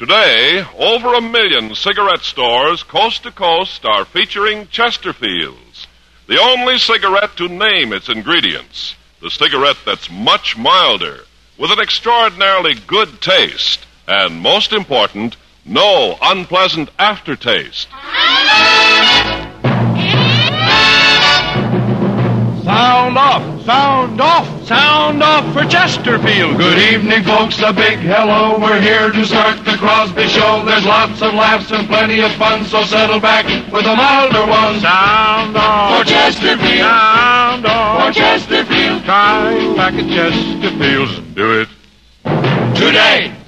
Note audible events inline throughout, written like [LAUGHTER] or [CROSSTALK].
Today, over a million cigarette stores coast to coast are featuring Chesterfields, the only cigarette to name its ingredients. The cigarette that's much milder, with an extraordinarily good taste, and most important, no unpleasant aftertaste. Sound off! Sound off! Sound off for Chesterfield! Good evening, folks. A big hello. We're here to start the Crosby Show. There's lots of laughs and plenty of fun, so settle back with a milder one. Sound off! For Chesterfield. Sound off! For Chesterfield. Try a pack of Chesterfields and do it. Today.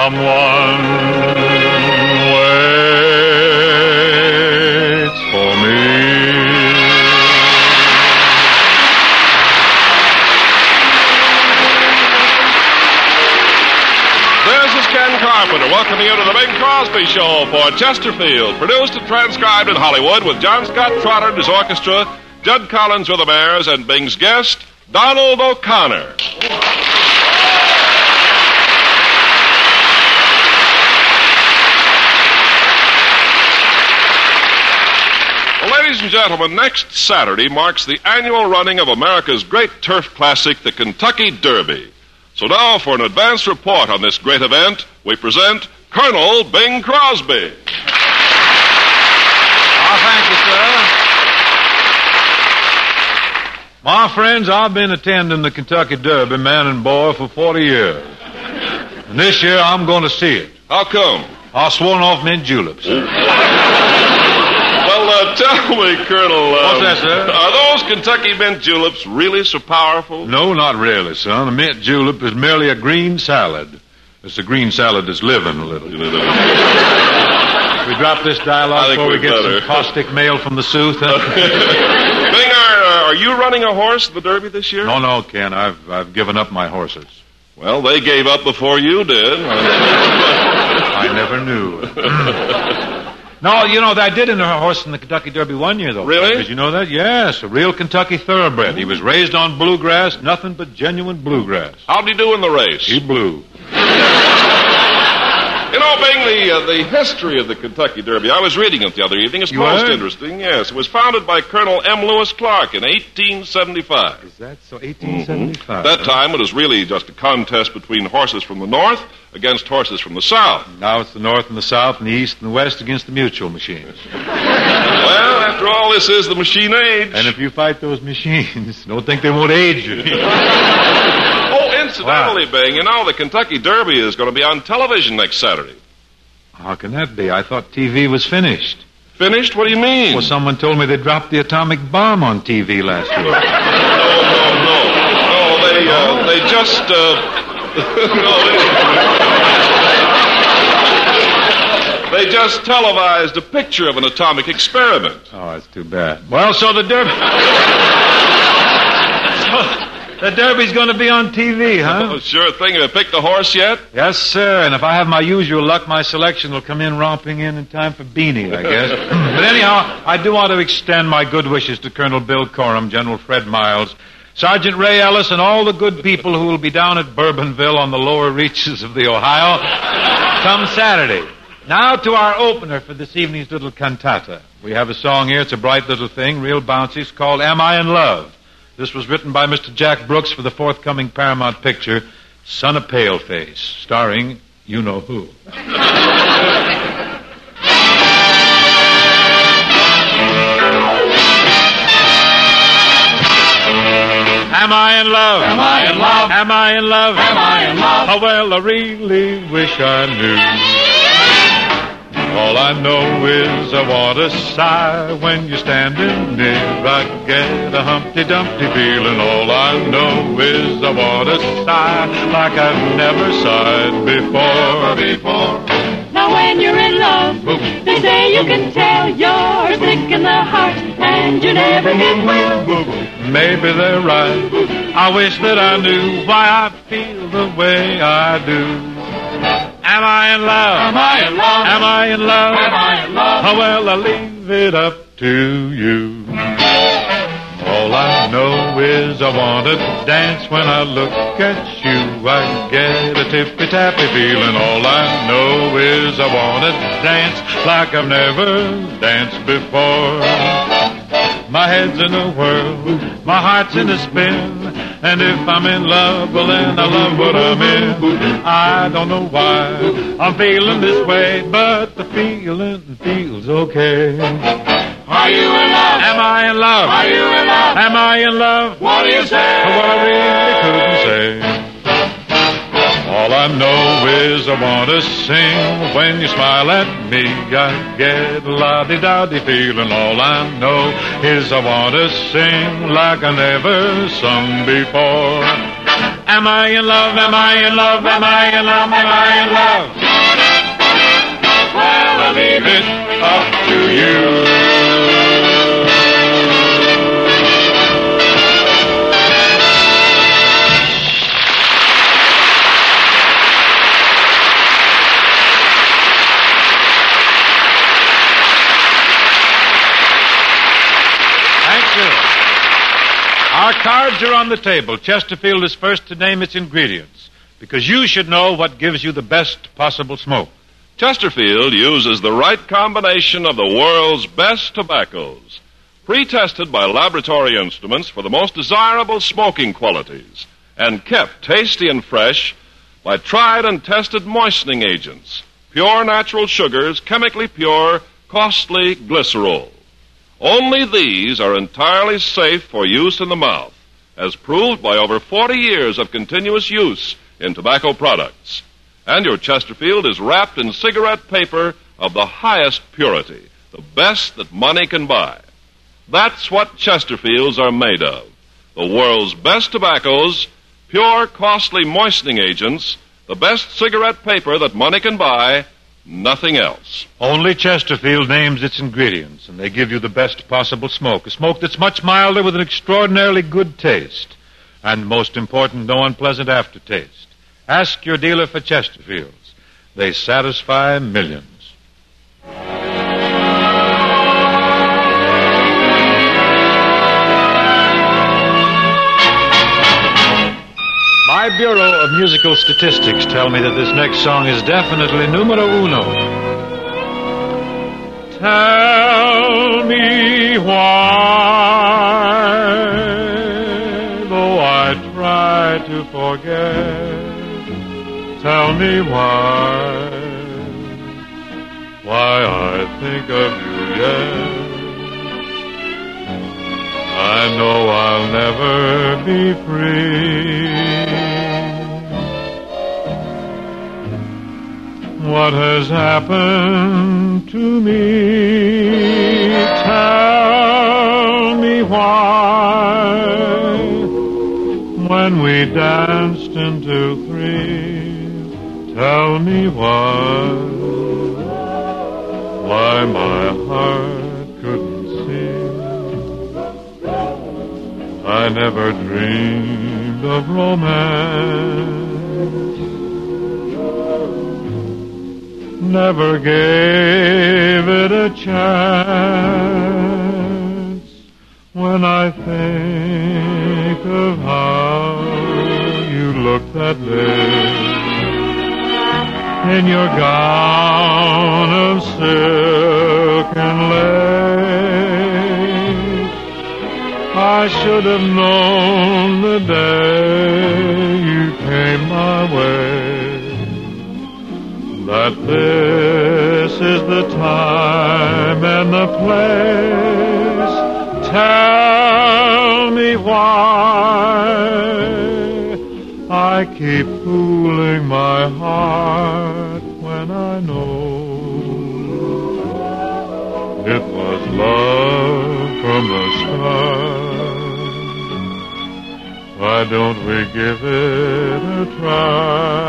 Someone waits for me. This is Ken Carpenter welcoming you to the Bing Crosby Show for Chesterfield, produced and transcribed in Hollywood with John Scott Trotter and his orchestra, Jud Conlon with the Bears, and Bing's guest, Donald O'Connor. Well, ladies and gentlemen, next Saturday marks the annual running of America's great turf classic, the Kentucky Derby. So now, for an advance report on this great event, we present Colonel Bing Crosby. Oh, thank you, sir. My friends, I've been attending the Kentucky Derby, man and boy, for 40 years. And this year I'm going to see it. How come? I've sworn off mint juleps. [LAUGHS] Tell me, Colonel. Uh, What's that, sir? Are those Kentucky mint juleps really so powerful? No, not really, son. A mint julep is merely a green salad. It's a green salad that's living a little. You know, the- We drop this dialogue before we get better. some caustic mail from the Sooth. huh? [LAUGHS] Bing, are, uh, are you running a horse at the Derby this year? no, no, Ken. I've I've given up my horses. Well, they gave up before you did. [LAUGHS] I never knew. [LAUGHS] no, you know, I did in a horse in the Kentucky Derby one year, though. Really? Did you know that? Yes, a real Kentucky thoroughbred. He was raised on bluegrass, nothing but genuine bluegrass. How'd he do in the race? He blew. [LAUGHS] You know, Bing, the, uh, the history of the Kentucky Derby, I was reading it the other evening. It's You most were? interesting, yes. It was founded by Colonel M. Lewis Clark in 1875. Is that so? 1875. At that time, it was really just a contest between horses from the north against horses from the south. Now it's the North and the South and the East and the West against the mutual machines. Well, after all, this is the machine age. And if you fight those machines, [LAUGHS] don't think they won't aid you. [LAUGHS] incidentally, Bing, you know, the Kentucky Derby is going to be on television next Saturday. How can that be? I thought TV was finished. Finished? What do you mean? Well, someone told me they dropped the atomic bomb on TV last week. [LAUGHS] No, no, no. No, they, uh, they just, uh, [LAUGHS] no, they, they just televised a picture of an atomic experiment. Oh, that's too bad. Well, so the Derby. [LAUGHS] so the Derby's going to be on TV, Oh, huh? sure thing. Have you picked the horse yet? Yes, sir. And if I have my usual luck, my selection will come in romping in in time for Beanie, I guess. [LAUGHS] [CLEARS THROAT] but anyhow, I do want to extend my good wishes to Colonel Bill Corum, General Fred Miles, Sergeant Ray Ellis, and all the good people who will be down at Bourbonville on the lower [LAUGHS] reaches of the Ohio come Saturday. Now to our opener for this evening's little cantata. We have a song here. It's a bright little thing, real bouncy. It's called Am I in Love? This was written by Mr. Jack Brooks for the forthcoming Paramount picture, Son of Paleface, starring you know who. Am I in love? Am I in love? Am I in love? Am I in love? Oh, well, I really wish I knew. All I know is I want to sigh when you're standing near. I get a Humpty Dumpty feeling. All I know is I want to sigh like I've never sighed before. Before. Now when you're in love, they say you can tell you're sick in the heart and you never get well. Maybe they're right. I wish that I knew why I feel the way I do. Am I in love? Am I in love? Am I in love? Am I in love? Oh, well, I leave it up to you. All I know is I want to dance when I look at you. I get a tippy tappy feeling. All I know is I want to dance like I've never danced before. My head's in a whirl, my heart's in a spin, and if I'm in love, well then I love what I'm in. I don't know why I'm feeling this way, but the feeling feels okay. Are you in love? Am I in love? Are you in love? Am I in love? What do you say? Well, I really couldn't say. All I know is I want to sing. When you smile at me, I get a la-di-da-di feeling. All I know is I want to sing like I never sung before. Am I in love? Am I in love? Am I in love? Am I in love? Well, I leave it up to you. Our cards are on the table. Chesterfield is first to name its ingredients because you should know what gives you the best possible smoke. Chesterfield uses the right combination of the world's best tobaccos, pre-tested by laboratory instruments for the most desirable smoking qualities, and kept tasty and fresh by tried and tested moistening agents, pure natural sugars, chemically pure, costly glycerol. Only these are entirely safe for use in the mouth, as proved by over 40 years of continuous use in tobacco products. And your Chesterfield is wrapped in cigarette paper of the highest purity, the best that money can buy. That's what Chesterfields are made of. The world's best tobaccos, pure, costly moistening agents, the best cigarette paper that money can buy, nothing else. Only Chesterfield names its ingredients, and they give you the best possible smoke. A smoke that's much milder with an extraordinarily good taste. And most important, no unpleasant aftertaste. Ask your dealer for Chesterfields. They satisfy millions. My Bureau of Musical Statistics tell me that this next song is definitely numero uno. Tell me why, though I try to forget, tell me why, why I think of you yet. I know I'll never be free. What has happened to me? Tell me why. When we danced into three, tell me why. Why my heart couldn't see. I never dreamed of romance. Never gave place. Tell me why I keep fooling my heart when I know it was love from the start. Why don't we give it a try?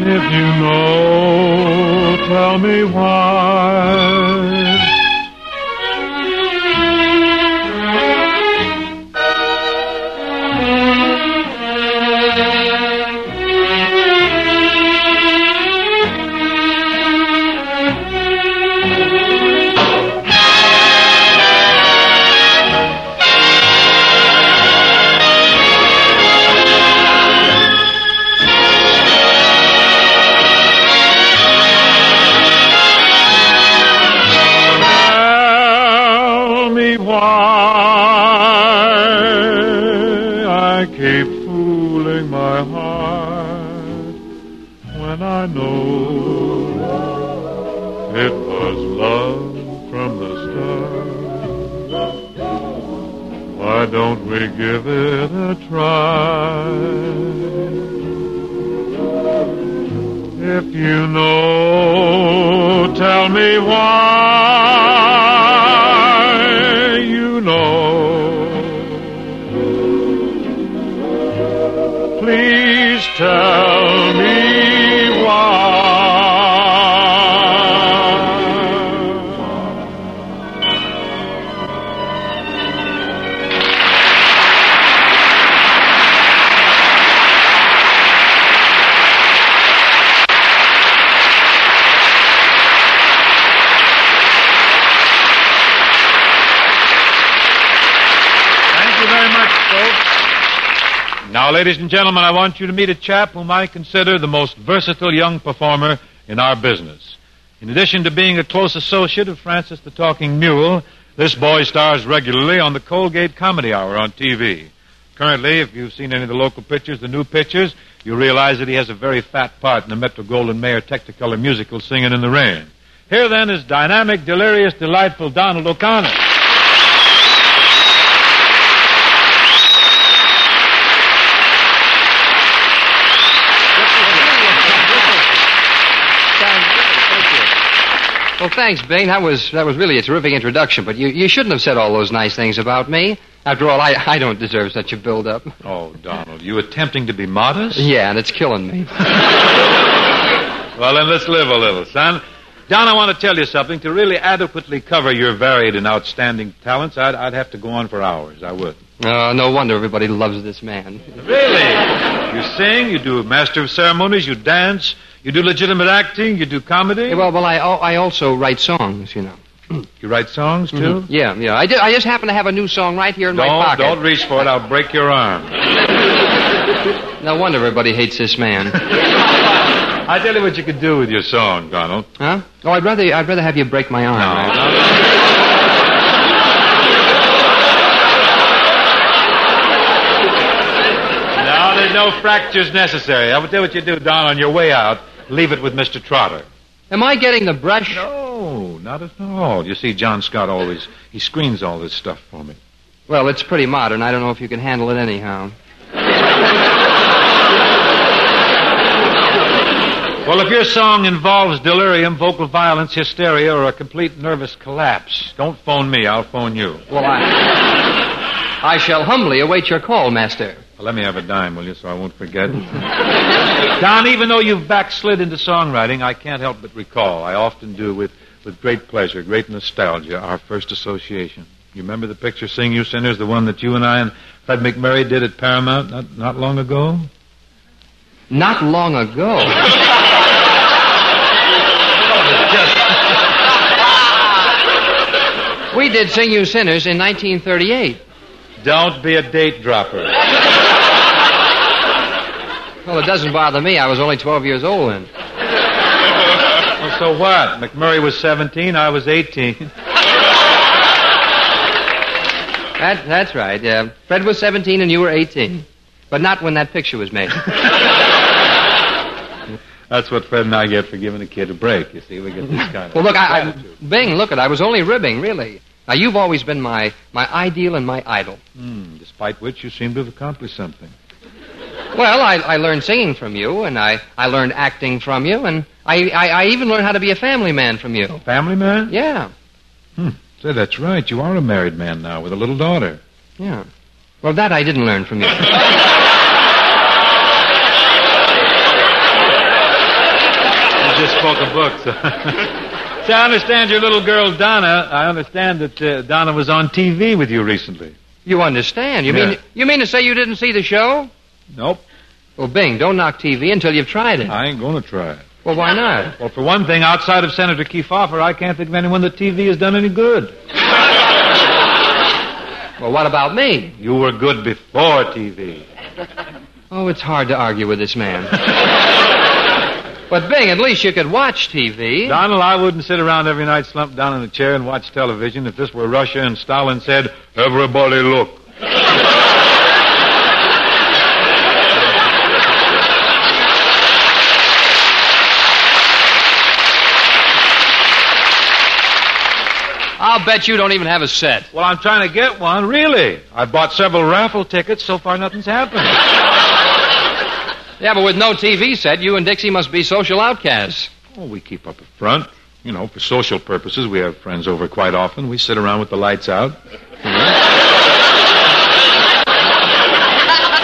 If you know, tell me why. If you know, tell me why want you to meet a chap whom I consider the most versatile young performer in our business. In addition to being a close associate of Francis the Talking Mule, this boy stars regularly on the Colgate Comedy Hour on TV. Currently, if you've seen any of the local pictures, the new pictures, you realize that he has a very fat part in the Metro Goldwyn Mayer Technicolor musical Singing in the Rain. Here then is dynamic, delirious, delightful Donald O'Connor. Well, thanks, Bing. That was that was really a terrific introduction, but you, you shouldn't have said all those nice things about me. After all, I, I don't deserve such a build-up. Oh, Donald, you attempting to be modest? Yeah, and it's killing me. [LAUGHS] Well, then let's live a little, son. Don, I want to tell you something. To really adequately cover your varied and outstanding talents, I'd, I'd have to go on for hours. I would. Uh, no wonder everybody loves this man. Really? You sing, you do master of ceremonies, you dance, you do legitimate acting, you do comedy. Well, well, I I also write songs, you know. [CLEARS THROAT] you write songs too. Mm-hmm. Yeah, yeah. I, ju- I just happen to have a new song right here in my Don't pocket. don't reach for it. I'll break your arm. [LAUGHS] No wonder everybody hates this man. [LAUGHS] I tell you what you could do with your song, Donald. Huh? Oh, I'd rather I'd rather have you break my arm. No, right? [LAUGHS] No, there's no fractures necessary. I will tell you what you do, Don. On your way out, leave it with Mr. Trotter. Am I getting the brush? No, not at all. You see, John Scott always he screens all this stuff for me. Well, it's pretty modern. I don't know if you can handle it anyhow. Well, if your song involves delirium, vocal violence, hysteria, or a complete nervous collapse, don't phone me. I'll phone you. Well, I I shall humbly await your call, Master. Well, let me have a dime, will you, so I won't forget. [LAUGHS] Don, even though you've backslid into songwriting, I can't help but recall. I often do with, with great pleasure, great nostalgia, our first association. You remember the picture Sing You Sinners, the one that you and I and Fred MacMurray did at Paramount not, not long ago? Not long ago. [LAUGHS] we did Sing You Sinners in 1938. Don't be a date dropper. Well, it doesn't bother me. I was only 12 years old then. [LAUGHS] Well, so what? MacMurray was 17, I was 18. [LAUGHS] That, that's right. Yeah. Fred was 17 and you were 18. But not when that picture was made. [LAUGHS] That's what Fred and I get for giving a kid a break. You see, we get this kind of. Well, look, I, I. Bing, look it. I was only ribbing, really. Now, you've always been my, my ideal and my idol. Hmm, despite which you seem to have accomplished something. Well, I, I learned singing from you, and I, I learned acting from you, and I, I, I even learned how to be a family man from you. Family man? Yeah, Hmm. Say, that's right. You are a married man now with a little daughter. yeah. Well, that I didn't learn from you. You just spoke a book, so. See, I understand your little girl, Donna. I understand that uh, Donna was on TV with you recently. You understand? You Yeah. mean you mean to say you didn't see the show? Nope. Well, Bing, don't knock TV until you've tried it. I ain't going to try it. Well, why not? Well, for one thing, outside of Senator Kefauver, I can't think of anyone that TV has done any good. [LAUGHS] Well, what about me? You were good before TV. Oh, it's hard to argue with this man. [LAUGHS] but Bing, at least you could watch TV. Donald, I wouldn't sit around every night slumped down in a chair and watch television if this were Russia and Stalin said, Everybody look. I'll bet you don't even have a set. Well, I'm trying to get one, really. I've bought several raffle tickets. So far, nothing's happened. [LAUGHS] Yeah, but with no TV set, you and Dixie must be social outcasts. Oh, we keep up a front. You know, for social purposes, we have friends over quite often. We sit around with the lights out. [LAUGHS]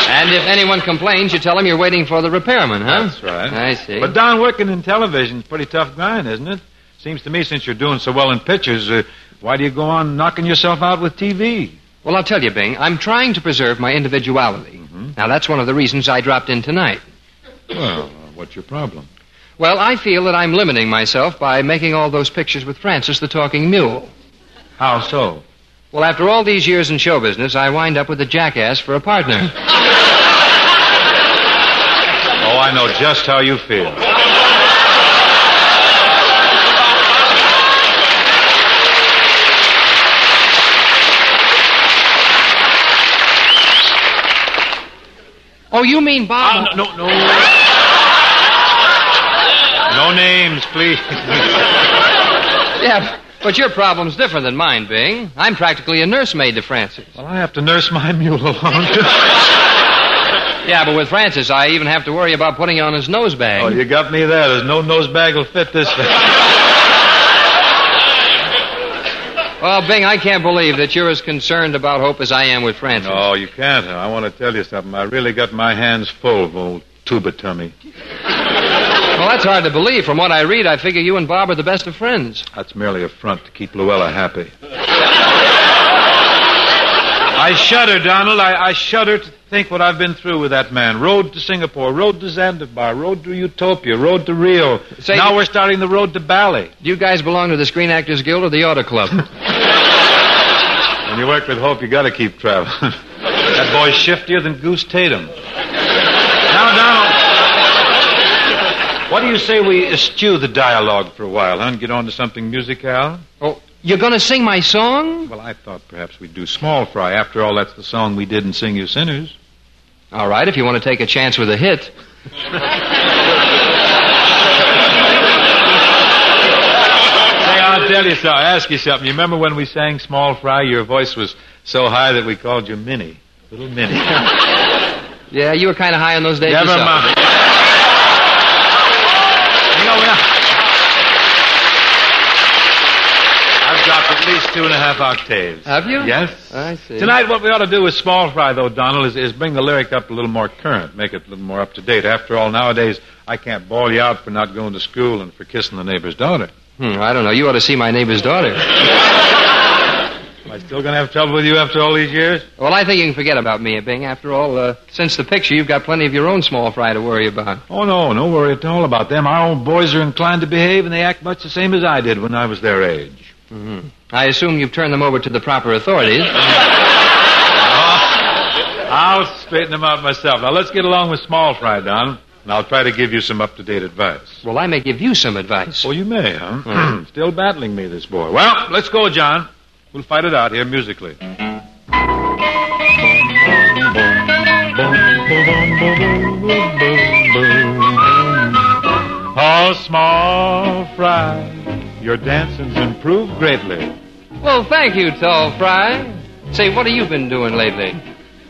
And if anyone complains, you tell them you're waiting for the repairman, huh? That's right. I see. But Don, working in television television's pretty tough grind, isn't it? Seems to me, since you're doing so well in pictures, uh, why do you go on knocking yourself out with TV? Well, I'll tell you, Bing, I'm trying to preserve my individuality. Mm-hmm. Now, that's one of the reasons I dropped in tonight. Well, uh, what's your problem? Well, I feel that I'm limiting myself by making all those pictures with Francis the Talking Mule. How so? Well, after all these years in show business, I wind up with a jackass for a partner. [LAUGHS] Oh, I know just how you feel. Oh, you mean Bob? Ah, no, no. No [LAUGHS] names, please. [LAUGHS] Yeah, but your problem's different than mine, Bing. I'm practically a nursemaid to Francis. Well, I have to nurse my [LAUGHS] mule alone. Yeah, but with Francis, I even have to worry about putting on his nose bag. oh, you got me there. There's no nose bag will fit this thing. Well, Bing, I can't believe that you're as concerned about Hope as I am with Francis. No, you can't. I want to tell you something. I really got my hands full of old tuba tummy. Well, that's hard to believe. From what I read, I figure you and Bob are the best of friends. That's merely a front to keep Louella happy. [LAUGHS] I shudder, Donald. I, I shudder to think what I've been through with that man. Road to Singapore, road to Zanzibar, road to Utopia, road to Rio. Say- now we're starting the road to Bali. Do you guys belong to the Screen Actors Guild or the Auto Club? [LAUGHS] When you work with Hope, you got to keep traveling. [LAUGHS] that boy's shiftier than Goose Tatum. Now, Donald, what do you say we eschew the dialogue for a while, huh, and get on to something musical? oh, you're going to sing my song? Well, I thought perhaps we'd do Small Fry. After all, that's the song we did in Sing You Sinners. All right, if you want to take a chance with a hit. [LAUGHS] I'll tell you so. I'll ask you something. You remember when we sang Small Fry? Your voice was so high that we called you Minnie. Little Minnie. [LAUGHS] Yeah, you were kind of high on those days Never yourself. mind. You know, I've dropped at least two and a half octaves. Have you? Yes. I see. Tonight, what we ought to do with Small Fry, though, Donald, is, is bring the lyric up a little more current, make it a little more up to date. After all, nowadays, I can't bawl you out for not going to school and for kissing the neighbor's daughter. Hmm, I don't know. You ought to see my neighbor's daughter. Am I still going to have trouble with you after all these years? Well, I think you can forget about me, Bing. After all, uh, since the picture, you've got plenty of your own small fry to worry about. Oh, no, no worry at all about them. Our own boys are inclined to behave, and they act much the same as I did when I was their age. I assume you've turned them over to the proper authorities. [LAUGHS] I'll straighten them out myself. Now, let's get along with Small Fry, Don, and I'll try to give you some up-to-date advice. well, I may give you some advice. Oh, you may, huh? Hmm. Hmm. Still battling me, this boy. Well, let's go, John. We'll fight it out here musically. Oh, small fry, your dancing's improved greatly. Well, thank you, Tall Fry. Say, what have you been doing lately?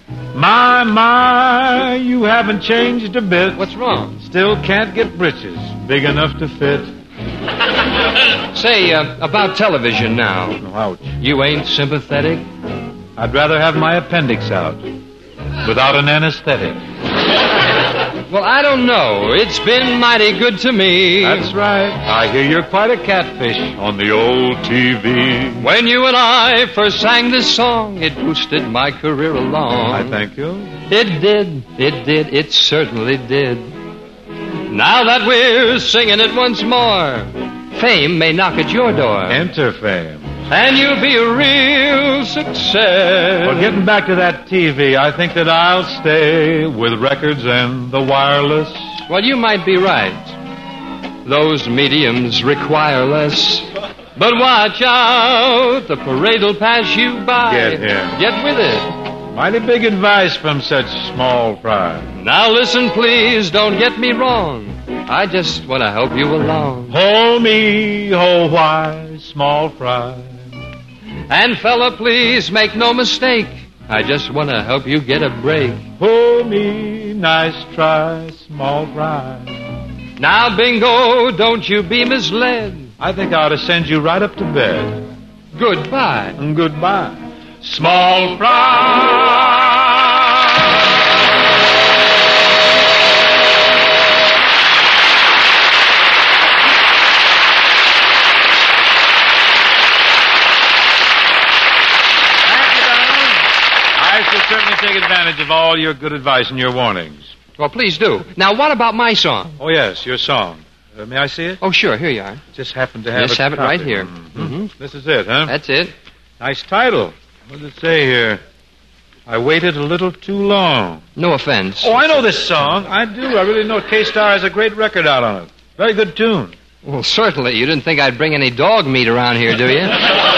My, my, you haven't changed a bit. What's wrong? Still can't get breeches big enough to fit. [LAUGHS] Say, uh, about television now. Ouch. You ain't sympathetic? I'd rather have my appendix out without an anesthetic. [LAUGHS] Well, I don't know. It's been mighty good to me. That's right. I hear you're quite a catfish on the old TV. When you and I first sang this song, it boosted my career along. I thank you. It did. It did. It certainly did. Now that we're singing it once more, fame may knock at your door. Enter fame. And you'll be a real success. Well, getting back to that TV, I think that I'll stay with records and the wireless. Well, you might be right. Those mediums require less. But watch out, the parade'll pass you by. Get him. Get with it. Mighty big advice from such small fry. Now listen, please, don't get me wrong. I just want to help you along. Hold me, oh why, small fry. And fella, please make no mistake. I just want to help you get a break. Pull me, nice try, small fry. Now, Bingo, don't you be misled. I think I ought to send you right up to bed. Goodbye. And goodbye. Small fry. Advantage of all your good advice and your warnings. Well, please do. Now, what about my song? Oh, yes, your song. Uh, may I see it? Oh, sure. Here you are. Just happen to have Just a have it right here. Mhm. Mhm. This is it, huh? That's it. Nice title. What does it say here? I waited a little too long. No offense. Oh, I know this song. I do. I really know. Kay Starr has a great record out on it. Very good tune. Well, certainly. You didn't think I'd bring any dog meat around here, do you? [LAUGHS]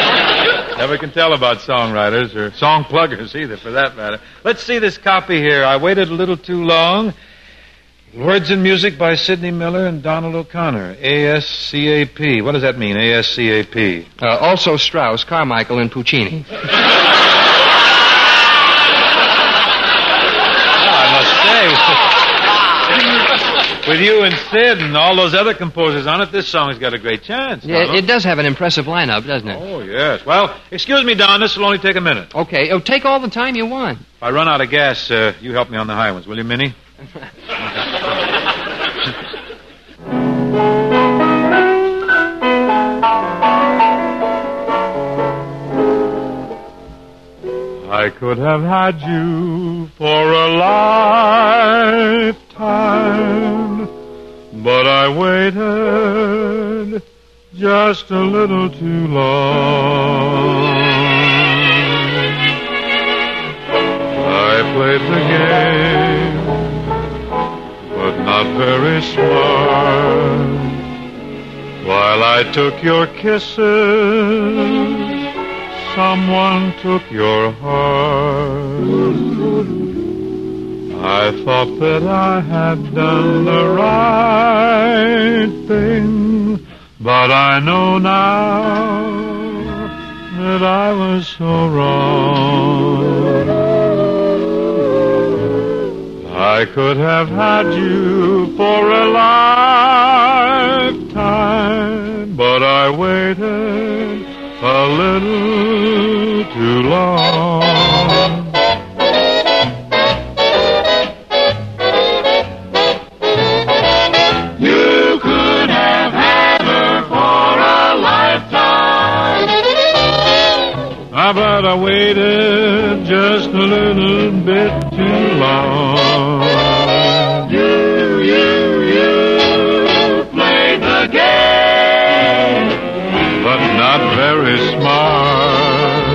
Never can tell about songwriters or song pluggers either, for that matter. Let's see this copy here. I waited a little too long. Words and music by Sidney Miller and Donald O'Connor. A-S-C-A-P. What does that mean, A-S-C-A-P? uh, also Strauss, Carmichael, and Puccini. [LAUGHS] I must say, with you and Sid and all those other composers on it, this song's got a great chance. Yeah, Donald. it does have an impressive lineup, doesn't it? Oh, yes. Well, excuse me, Don. This will only take a minute. Okay, oh, take all the time you want. If I run out of gas, uh, you help me on the high ones, will you, Minnie? I could have had you for a lifetime, but I waited just a little too long. I played the game, but not very smart. While I took your kisses, someone took your heart. I thought that I had done the right thing, but I know now that I was so wrong. I could have had you for a lifetime, but I waited a little too long. Ah, but I waited just a little bit too long. You, you, you played the game. but not very smart.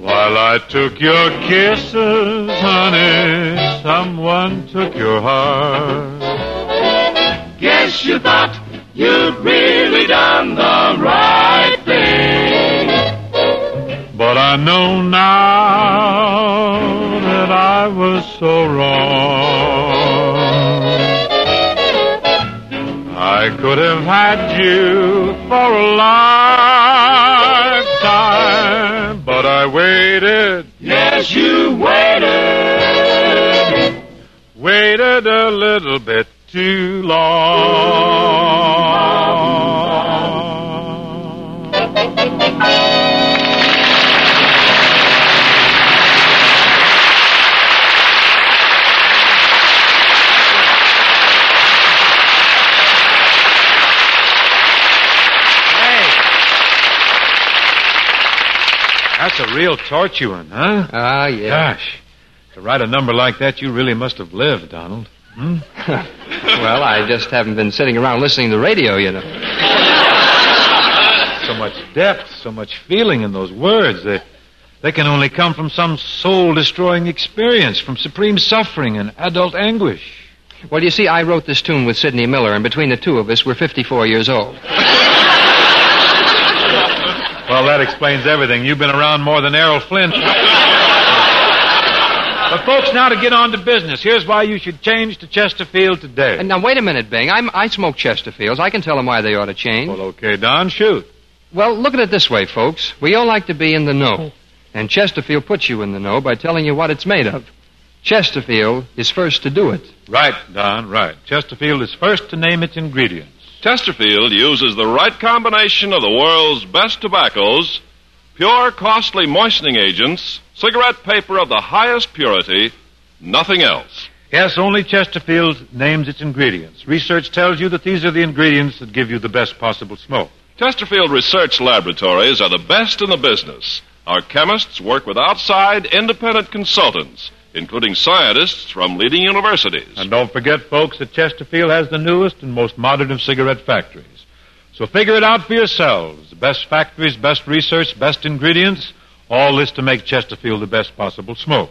While I took your kisses, honey, someone took your heart. Guess you thought you'd really done the I know now that I was so wrong. I could have had you for a lifetime, but I waited, Yes, you waited. waited a little bit too long. A real torture one, huh? Ah, yeah. Gosh. To write a number like that, you really must have lived, Donald. Hmm? [LAUGHS] well, I just haven't been sitting around listening to the radio, you know. So much depth, so much feeling in those words. They, they can only come from some soul destroying experience, from supreme suffering and adult anguish. Well, you see, I wrote this tune with Sidney Miller, and between the two of us, we're 54 years old. Well, that explains everything. You've been around more than Errol Flynn. but, folks, now to get on to business. Here's why you should change to Chesterfield today. And now, wait a minute, Bing. I'm, I smoke Chesterfields. I can tell them why they ought to change. Well, okay, Don, shoot. Well, look at it this way, folks. We all like to be in the know. Oh. And Chesterfield puts you in the know by telling you what it's made of. Chesterfield is first to do it. Right, Don, right. Chesterfield is first to name its ingredients. Chesterfield uses the right combination of the world's best tobaccos, pure, costly moistening agents, cigarette paper of the highest purity, nothing else. Yes, only Chesterfield names its ingredients. Research tells you that these are the ingredients that give you the best possible smoke. Chesterfield Research Laboratories are the best in the business. Our chemists work with outside independent consultants, including scientists from leading universities. And don't forget, folks, that Chesterfield has the newest and most modern of cigarette factories. So figure it out for yourselves. Best factories, best research, best ingredients, all this to make Chesterfield the best possible smoke.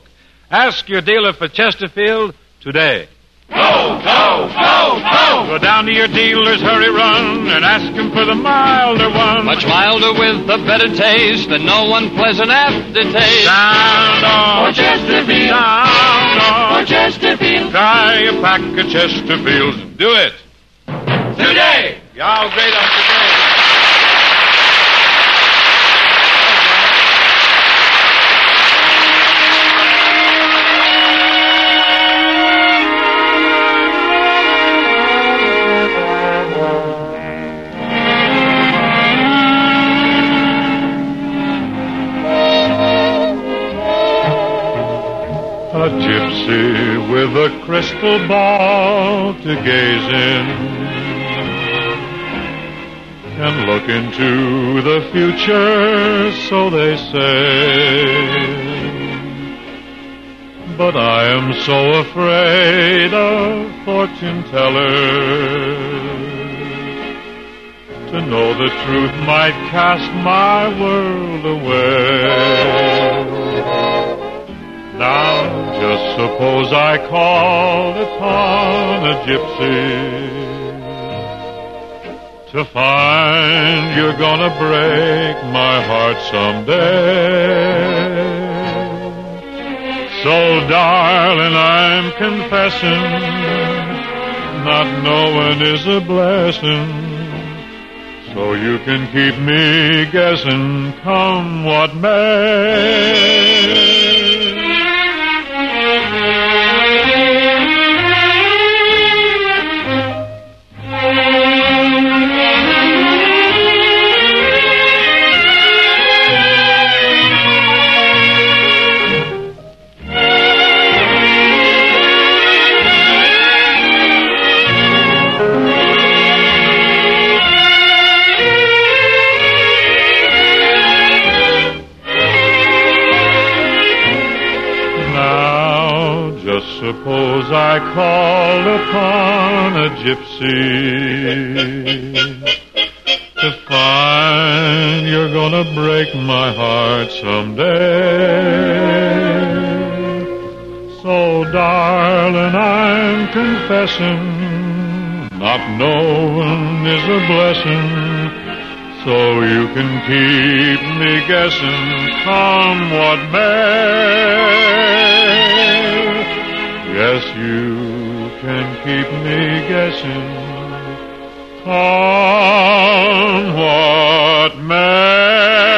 Ask your dealer for Chesterfield today. Go, go, go, go! Go down to your dealer's hurry run and ask him for the milder one. Much milder with a better taste and no unpleasant aftertaste. Sound on. For Chesterfield. Sound on. For Chesterfield. Try a pack of Chesterfields. Do it. Today! Y'all great Gypsy with a crystal ball to gaze in and look into the future, so they say. But I am so afraid of fortune tellers. To know the truth might cast my world away. Now, just suppose I called upon a gypsy to find you're gonna break my heart someday. So, darling, I'm confessing, not knowing is a blessing. So you can keep me guessing, come what may. Gypsy to find you're gonna break my heart someday. So, darling, I'm confessing, not knowing is a blessing. So you can keep me guessing, come what may. Yes, you can keep me guessing, come what may.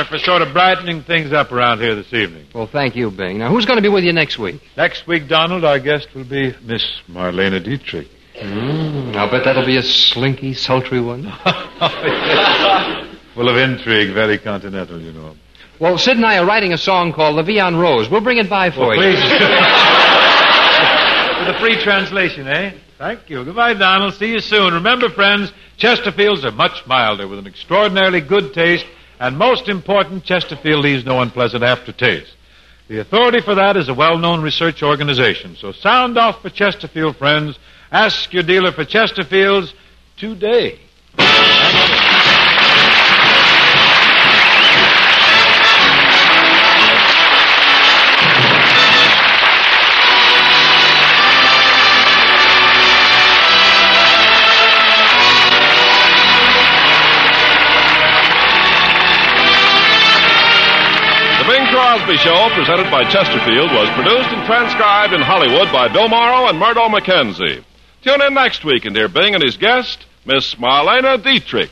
O'Connor for sort of brightening things up around here this evening. Well, thank you, Bing. Now, who's going to be with you next week? Next week, Donald, our guest will be Miss Marlene Dietrich. Mm, I'll bet that'll be a slinky, sultry one. [LAUGHS] Full of intrigue, very continental, you know. Well, Sid and I are writing a song called The Vion Rose. We'll bring it by for you. Please. [LAUGHS] With a free translation, eh? Thank you. Goodbye, Donald. See you soon. Remember, friends, Chesterfields are much milder with an extraordinarily good taste, and most important, Chesterfield leaves no unpleasant aftertaste. The authority for that is a well-known research organization. So sound off for Chesterfield, friends. Ask your dealer for Chesterfields today. Crosby Show, presented by Chesterfield, was produced and transcribed in Hollywood by Bill Morrow and Murdo McKenzie. Tune in next week and hear Bing and his guest, Miss Marlene Dietrich.